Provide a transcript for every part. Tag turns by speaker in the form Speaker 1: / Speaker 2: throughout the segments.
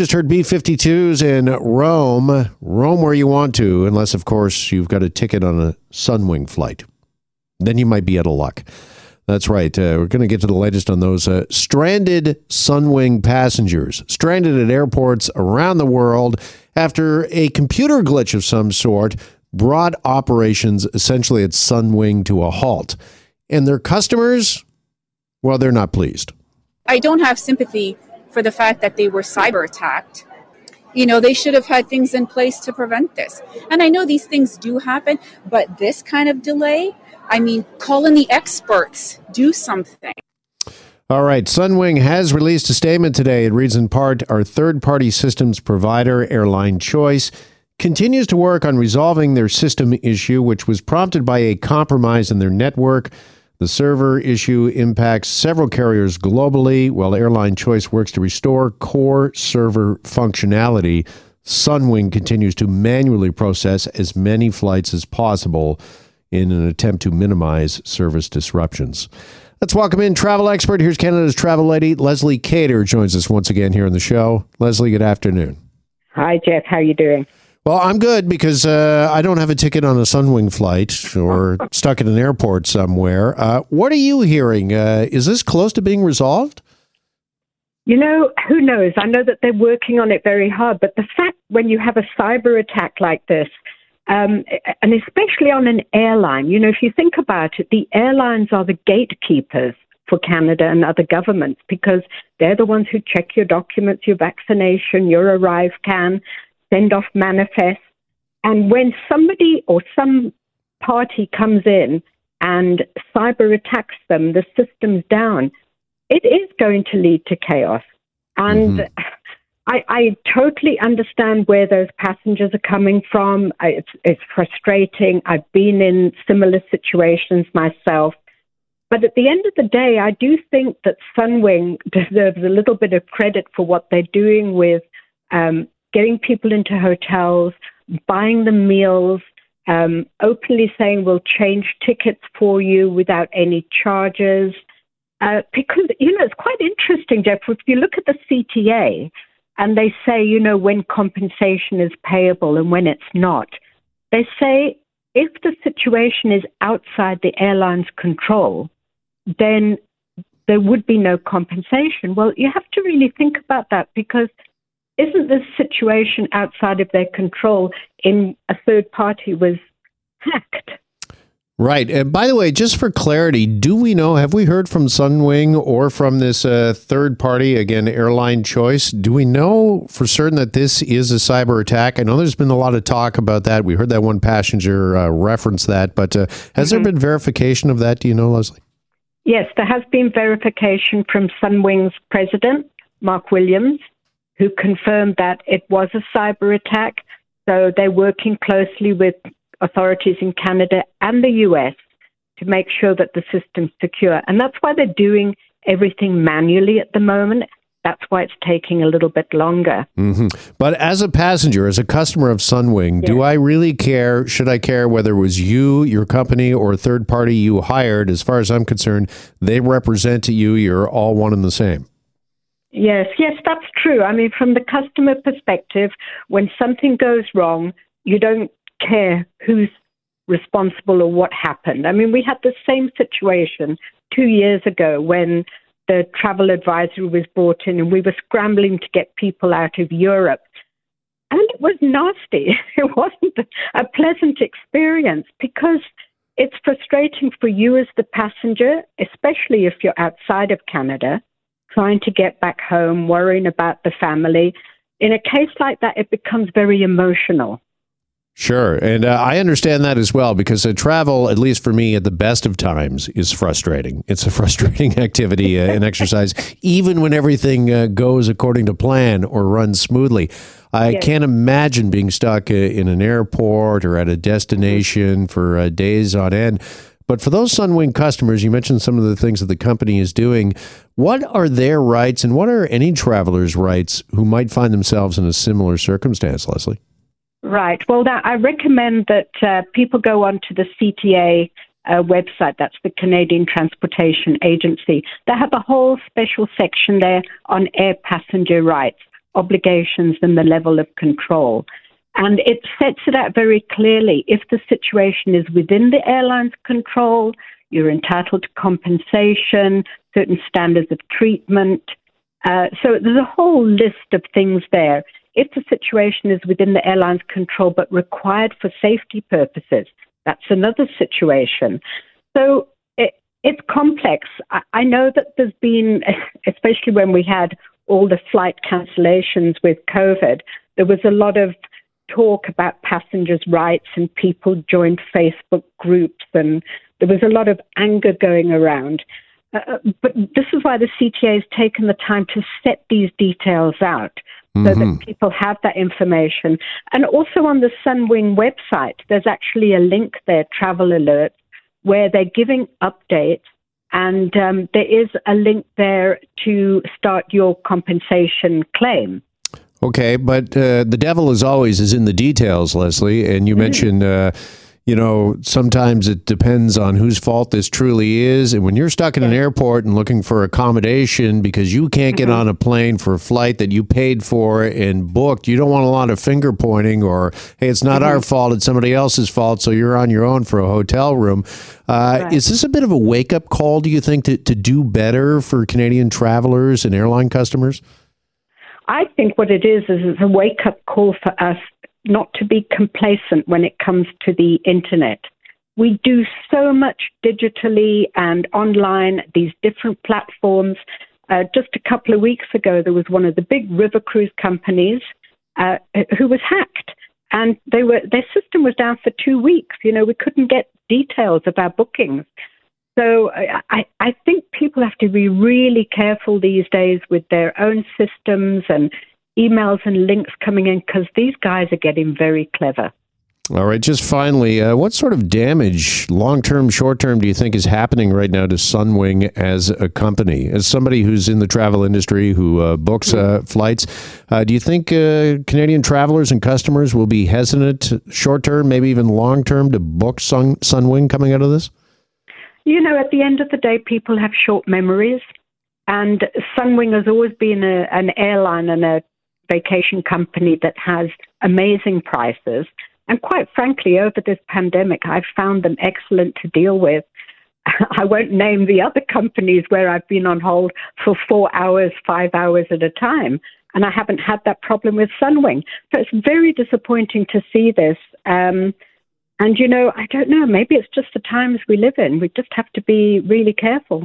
Speaker 1: just heard B 52s in Roam. Roam where you want to, unless, of course, you've got a ticket on a Sunwing flight. Then you might be out of luck. That's right. Uh, we're going to get to the latest on those uh, stranded Sunwing passengers, stranded at airports around the world after a computer glitch of some sort brought operations essentially at Sunwing to a halt. And their customers, well, they're not pleased.
Speaker 2: I don't have sympathy for the fact that they were cyber attacked. You know, they should have had things in place to prevent this. And I know these things do happen, but this kind of delay, I mean, call in the experts, do something.
Speaker 1: All right. Sunwing has released a statement today. It reads in part Our third party systems provider, Airline Choice, continues to work on resolving their system issue, which was prompted by a compromise in their network. The server issue impacts several carriers globally. While Airline Choice works to restore core server functionality, Sunwing continues to manually process as many flights as possible in an attempt to minimize service disruptions. Let's welcome in travel expert. Here's Canada's travel lady, Leslie Keyter, joins us once again here on the show. Leslie, good afternoon.
Speaker 3: Hi, Jeff. How are you doing?
Speaker 1: Well, I'm good because uh, I don't have a ticket on a Sunwing flight or stuck at an airport somewhere. Uh, what are you hearing? Uh, is this close to being resolved?
Speaker 3: You know, who knows? I know that they're working on it very hard, but the fact when you have a cyber attack like this, um, and especially on an airline, you know, if you think about it, the airlines are the gatekeepers for Canada and other governments because they're the ones who check your documents, your vaccination, your arrive can, send off manifests. And when somebody or some party comes in and cyber attacks them, the system's down, it is going to lead to chaos. And mm-hmm. I, I totally understand where those passengers are coming from. I, it's, it's frustrating. I've been in similar situations myself. But at the end of the day, I do think that Sunwing deserves a little bit of credit for what they're doing with um, getting people into hotels, buying them meals, um, openly saying we'll change tickets for you without any charges. Uh, because, you know, it's quite interesting, Jeff. If you look at the CTA, and they say, you know, when compensation is payable and when it's not. They say if the situation is outside the airline's control, then there would be no compensation. Well, you have to really think about that because isn't this situation outside of their control in a third party was hacked?
Speaker 1: Right. And by the way, just for clarity, do we know, have we heard from Sunwing or from this uh, third party, again, airline choice? Do we know for certain that this is a cyber attack? I know there's been a lot of talk about that. We heard that one passenger uh, reference that, but uh, has mm-hmm. there been verification of that? Do you know, Leslie?
Speaker 3: Yes, there has been verification from Sunwing's president, Mark Williams, who confirmed that it was a cyber attack. So they're working closely with authorities in Canada and the US to make sure that the system's secure. And that's why they're doing everything manually at the moment. That's why it's taking a little bit longer.
Speaker 1: Mm-hmm. But as a passenger, as a customer of Sunwing, yes. do I really care? Should I care whether it was you, your company, or a third party you hired? As far as I'm concerned, they represent to you. You're all one and the same.
Speaker 3: Yes, yes, that's true. I mean, from the customer perspective, when something goes wrong, you don't care who's responsible or what happened. I mean, we had the same situation two years ago when the travel advisory was brought in and we were scrambling to get people out of Europe. And it was nasty. It wasn't a pleasant experience because it's frustrating for you as the passenger, especially if you're outside of Canada, trying to get back home, worrying about the family. In a case like that, it becomes very emotional.
Speaker 1: Sure. And uh, I understand that as well because uh, travel, at least for me, at the best of times, is frustrating. It's a frustrating activity uh, and exercise, even when everything uh, goes according to plan or runs smoothly. I yes. can't imagine being stuck uh, in an airport or at a destination for uh, days on end. But for those Sunwing customers, you mentioned some of the things that the company is doing. What are their rights and what are any travelers' rights who might find themselves in a similar circumstance, Leslie?
Speaker 3: Right. Well, that, I recommend that uh, people go onto the CTA uh, website. That's the Canadian Transportation Agency. They have a whole special section there on air passenger rights. obligations and the level of control. And it sets it out very clearly. If the situation is within the airline's control, you're entitled to compensation, certain standards of treatment. Uh, so there's a whole list of things there. If the situation is within the airline's control but required for safety purposes, that's another situation. So it, it's complex. I, I know that there's been, especially when we had all the flight cancellations with COVID, there was a lot of talk about passengers' rights and people joined Facebook groups and there was a lot of anger going around. Uh, uh but this is why the CTA has taken the time to set these details out so mm-hmm. that people have that information. And also on the Sunwing website, there's actually a link there, Travel Alerts, where they're giving updates. And um, there is a link there to start your compensation claim.
Speaker 1: Okay, but uh, the devil, as always, is in the details, Leslie. And you mm-hmm. mentioned. Uh, you know, sometimes it depends on whose fault this truly is. And when you're stuck in an airport and looking for accommodation because you can't get mm-hmm. on a plane for a flight that you paid for and booked, you don't want a lot of finger pointing or, hey, it's not mm-hmm. our fault, it's somebody else's fault, so you're on your own for a hotel room. Uh, right. Is this a bit of a wake up call, do you think, to, to do better for Canadian travelers and airline customers?
Speaker 3: I think what it is is it's a wake up call for us not to be complacent when it comes to the internet. We do so much digitally and online, these different platforms. Uh, just a couple of weeks ago, there was one of the big river cruise companies uh, who was hacked, and they were their system was down for two weeks. You know, we couldn't get details of our bookings. So I, I think people have to be really careful these days with their own systems and emails and links coming in because these guys are getting very clever.
Speaker 1: All right, just finally, uh, what sort of damage, long term, short term, do you think is happening right now to Sunwing as a company? As somebody who's in the travel industry who uh, books uh, flights, uh, do you think uh, Canadian travelers and customers will be hesitant, short term, maybe even long term, to book Sun- Sunwing coming out of this?
Speaker 3: You know, at the end of the day, people have short memories. And Sunwing has always been a, an airline and a vacation company that has amazing prices. And quite frankly, over this pandemic, I've found them excellent to deal with. I won't name the other companies where I've been on hold for four hours, five hours at a time. And I haven't had that problem with Sunwing. So it's very disappointing to see this. Um, and, you know, I don't know, maybe it's just the times we live in. We just have to be really careful.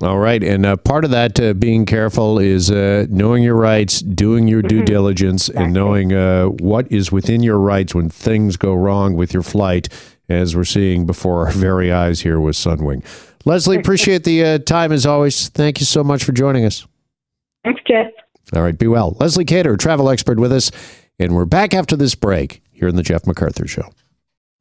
Speaker 1: All right. And uh, part of that uh, being careful is uh, knowing your rights, doing your due mm-hmm. diligence, exactly. and knowing uh, what is within your rights when things go wrong with your flight, as we're seeing before our very eyes here with Sunwing. Leslie, appreciate the uh, time as always. Thank you so much for joining us.
Speaker 3: Thanks, Jeff.
Speaker 1: All right. Be well. Leslie Keyter, travel expert with us. And we're back after this break here in the Jeff McArthur Show.